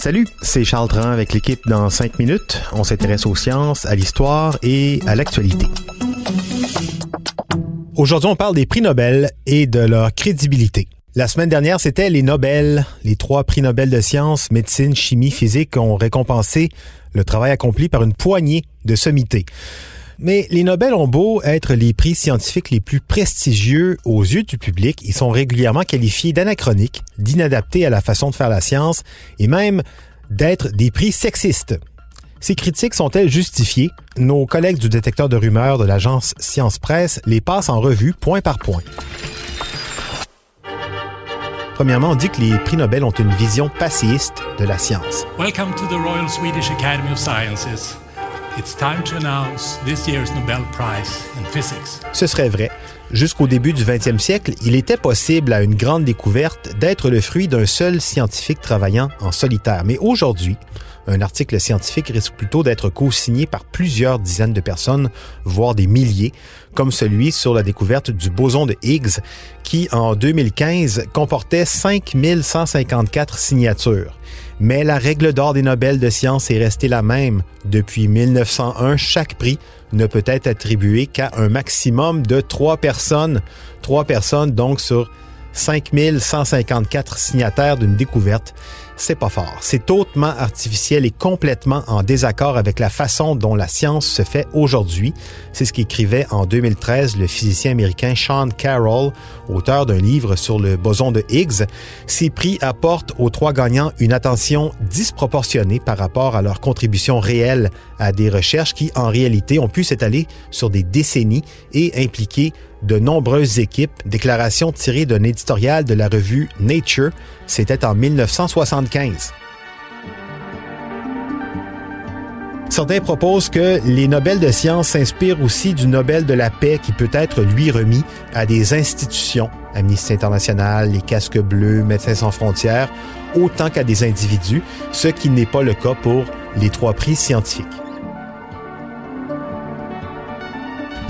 Salut, c'est Charles Dran avec l'équipe dans 5 minutes. On s'intéresse aux sciences, à l'histoire et à l'actualité. Aujourd'hui, on parle des prix Nobel et de leur crédibilité. La semaine dernière, c'était les Nobel. Les trois prix Nobel de sciences, médecine, chimie, physique ont récompensé le travail accompli par une poignée de sommités. Mais les Nobel ont beau être les prix scientifiques les plus prestigieux aux yeux du public, ils sont régulièrement qualifiés d'anachroniques, d'inadaptés à la façon de faire la science et même d'être des prix sexistes. Ces critiques sont-elles justifiées? Nos collègues du détecteur de rumeurs de l'agence Science Presse les passent en revue point par point. Premièrement, on dit que les prix Nobel ont une vision passéiste de la science. Welcome to the Royal Swedish Academy of Sciences. It's time to announce this year's Nobel Prize in Physics. Ce serait vrai. Jusqu'au début du 20e siècle, il était possible à une grande découverte d'être le fruit d'un seul scientifique travaillant en solitaire. Mais aujourd'hui, un article scientifique risque plutôt d'être co-signé par plusieurs dizaines de personnes, voire des milliers, comme celui sur la découverte du boson de Higgs, qui en 2015 comportait 5154 signatures. Mais la règle d'or des Nobel de sciences est restée la même. Depuis 1901, chaque prix ne peut être attribué qu'à un maximum de trois personnes. Trois personnes donc sur 5154 signataires d'une découverte c'est pas fort. C'est hautement artificiel et complètement en désaccord avec la façon dont la science se fait aujourd'hui. C'est ce qu'écrivait en 2013 le physicien américain Sean Carroll, auteur d'un livre sur le boson de Higgs. Ces prix apportent aux trois gagnants une attention disproportionnée par rapport à leur contribution réelle à des recherches qui, en réalité, ont pu s'étaler sur des décennies et impliquer de nombreuses équipes. Déclaration tirée d'un éditorial de la revue Nature. C'était en 1975. Certains proposent que les Nobel de sciences s'inspirent aussi du Nobel de la paix qui peut être lui remis à des institutions, Amnesty International, les Casques Bleus, Médecins sans frontières, autant qu'à des individus, ce qui n'est pas le cas pour les trois prix scientifiques.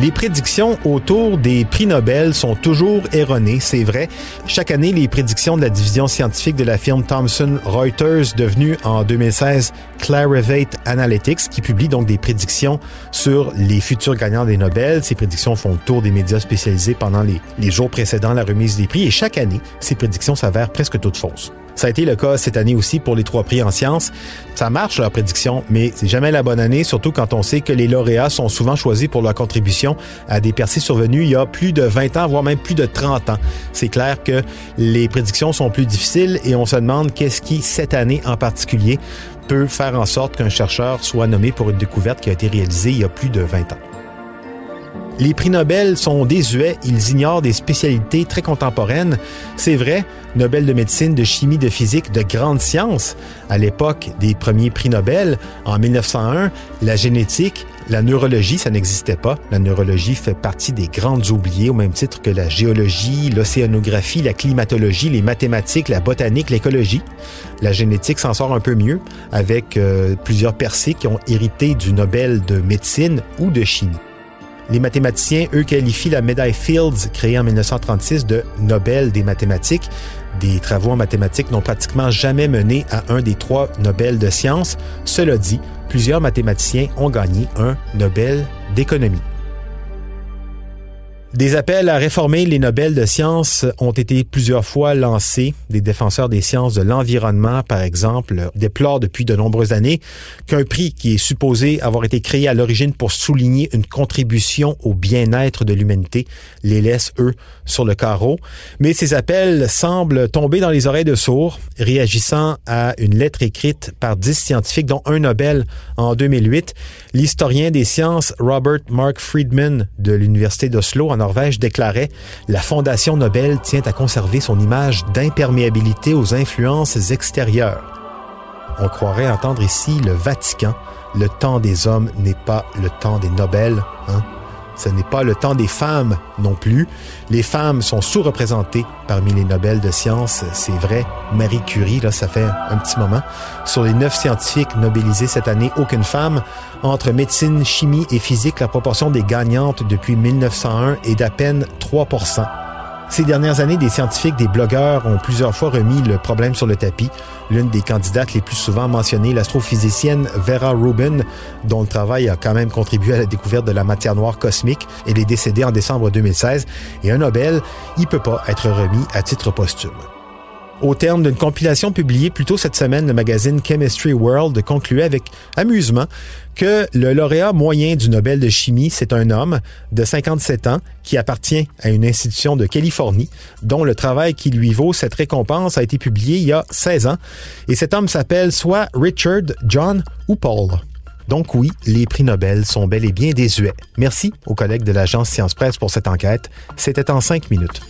Les prédictions autour des prix Nobel sont toujours erronées, c'est vrai. Chaque année, les prédictions de la division scientifique de la firme Thomson Reuters, devenue en 2016 Clarivate Analytics, qui publie donc des prédictions sur les futurs gagnants des Nobel. Ces prédictions font le tour des médias spécialisés pendant les, les jours précédant la remise des prix et chaque année, ces prédictions s'avèrent presque toutes fausses. Ça a été le cas cette année aussi pour les trois prix en sciences. Ça marche, leur prédiction, mais c'est jamais la bonne année, surtout quand on sait que les lauréats sont souvent choisis pour leur contribution à des percées survenues il y a plus de 20 ans, voire même plus de 30 ans. C'est clair que les prédictions sont plus difficiles et on se demande qu'est-ce qui, cette année en particulier, peut faire en sorte qu'un chercheur soit nommé pour une découverte qui a été réalisée il y a plus de 20 ans. Les prix Nobel sont désuets, ils ignorent des spécialités très contemporaines. C'est vrai, Nobel de médecine, de chimie, de physique, de grandes sciences. À l'époque des premiers prix Nobel, en 1901, la génétique, la neurologie, ça n'existait pas. La neurologie fait partie des grandes oubliées au même titre que la géologie, l'océanographie, la climatologie, les mathématiques, la botanique, l'écologie. La génétique s'en sort un peu mieux avec euh, plusieurs percées qui ont hérité du Nobel de médecine ou de chimie. Les mathématiciens, eux, qualifient la médaille Fields, créée en 1936, de Nobel des mathématiques. Des travaux en mathématiques n'ont pratiquement jamais mené à un des trois Nobel de sciences. Cela dit, plusieurs mathématiciens ont gagné un Nobel d'économie. Des appels à réformer les Nobel de sciences ont été plusieurs fois lancés. Des défenseurs des sciences de l'environnement, par exemple, déplorent depuis de nombreuses années qu'un prix qui est supposé avoir été créé à l'origine pour souligner une contribution au bien-être de l'humanité les laisse, eux, sur le carreau. Mais ces appels semblent tomber dans les oreilles de sourds, réagissant à une lettre écrite par dix scientifiques, dont un Nobel en 2008. L'historien des sciences Robert Mark Friedman de l'Université d'Oslo Norvège déclarait La Fondation Nobel tient à conserver son image d'imperméabilité aux influences extérieures. On croirait entendre ici le Vatican. Le temps des hommes n'est pas le temps des Nobel. Hein? Ce n'est pas le temps des femmes non plus. Les femmes sont sous-représentées parmi les Nobel de sciences, c'est vrai. Marie Curie, là, ça fait un petit moment. Sur les neuf scientifiques nobelisés cette année, aucune femme. Entre médecine, chimie et physique, la proportion des gagnantes depuis 1901 est d'à peine 3 ces dernières années, des scientifiques, des blogueurs ont plusieurs fois remis le problème sur le tapis. L'une des candidates les plus souvent mentionnées, l'astrophysicienne Vera Rubin, dont le travail a quand même contribué à la découverte de la matière noire cosmique. Elle est décédée en décembre 2016 et un Nobel, il peut pas être remis à titre posthume. Au terme d'une compilation publiée plus tôt cette semaine, le magazine Chemistry World concluait avec amusement que le lauréat moyen du Nobel de chimie, c'est un homme de 57 ans qui appartient à une institution de Californie, dont le travail qui lui vaut cette récompense a été publié il y a 16 ans. Et cet homme s'appelle soit Richard, John ou Paul. Donc oui, les prix Nobel sont bel et bien désuets. Merci aux collègues de l'agence Science Presse pour cette enquête. C'était en cinq minutes.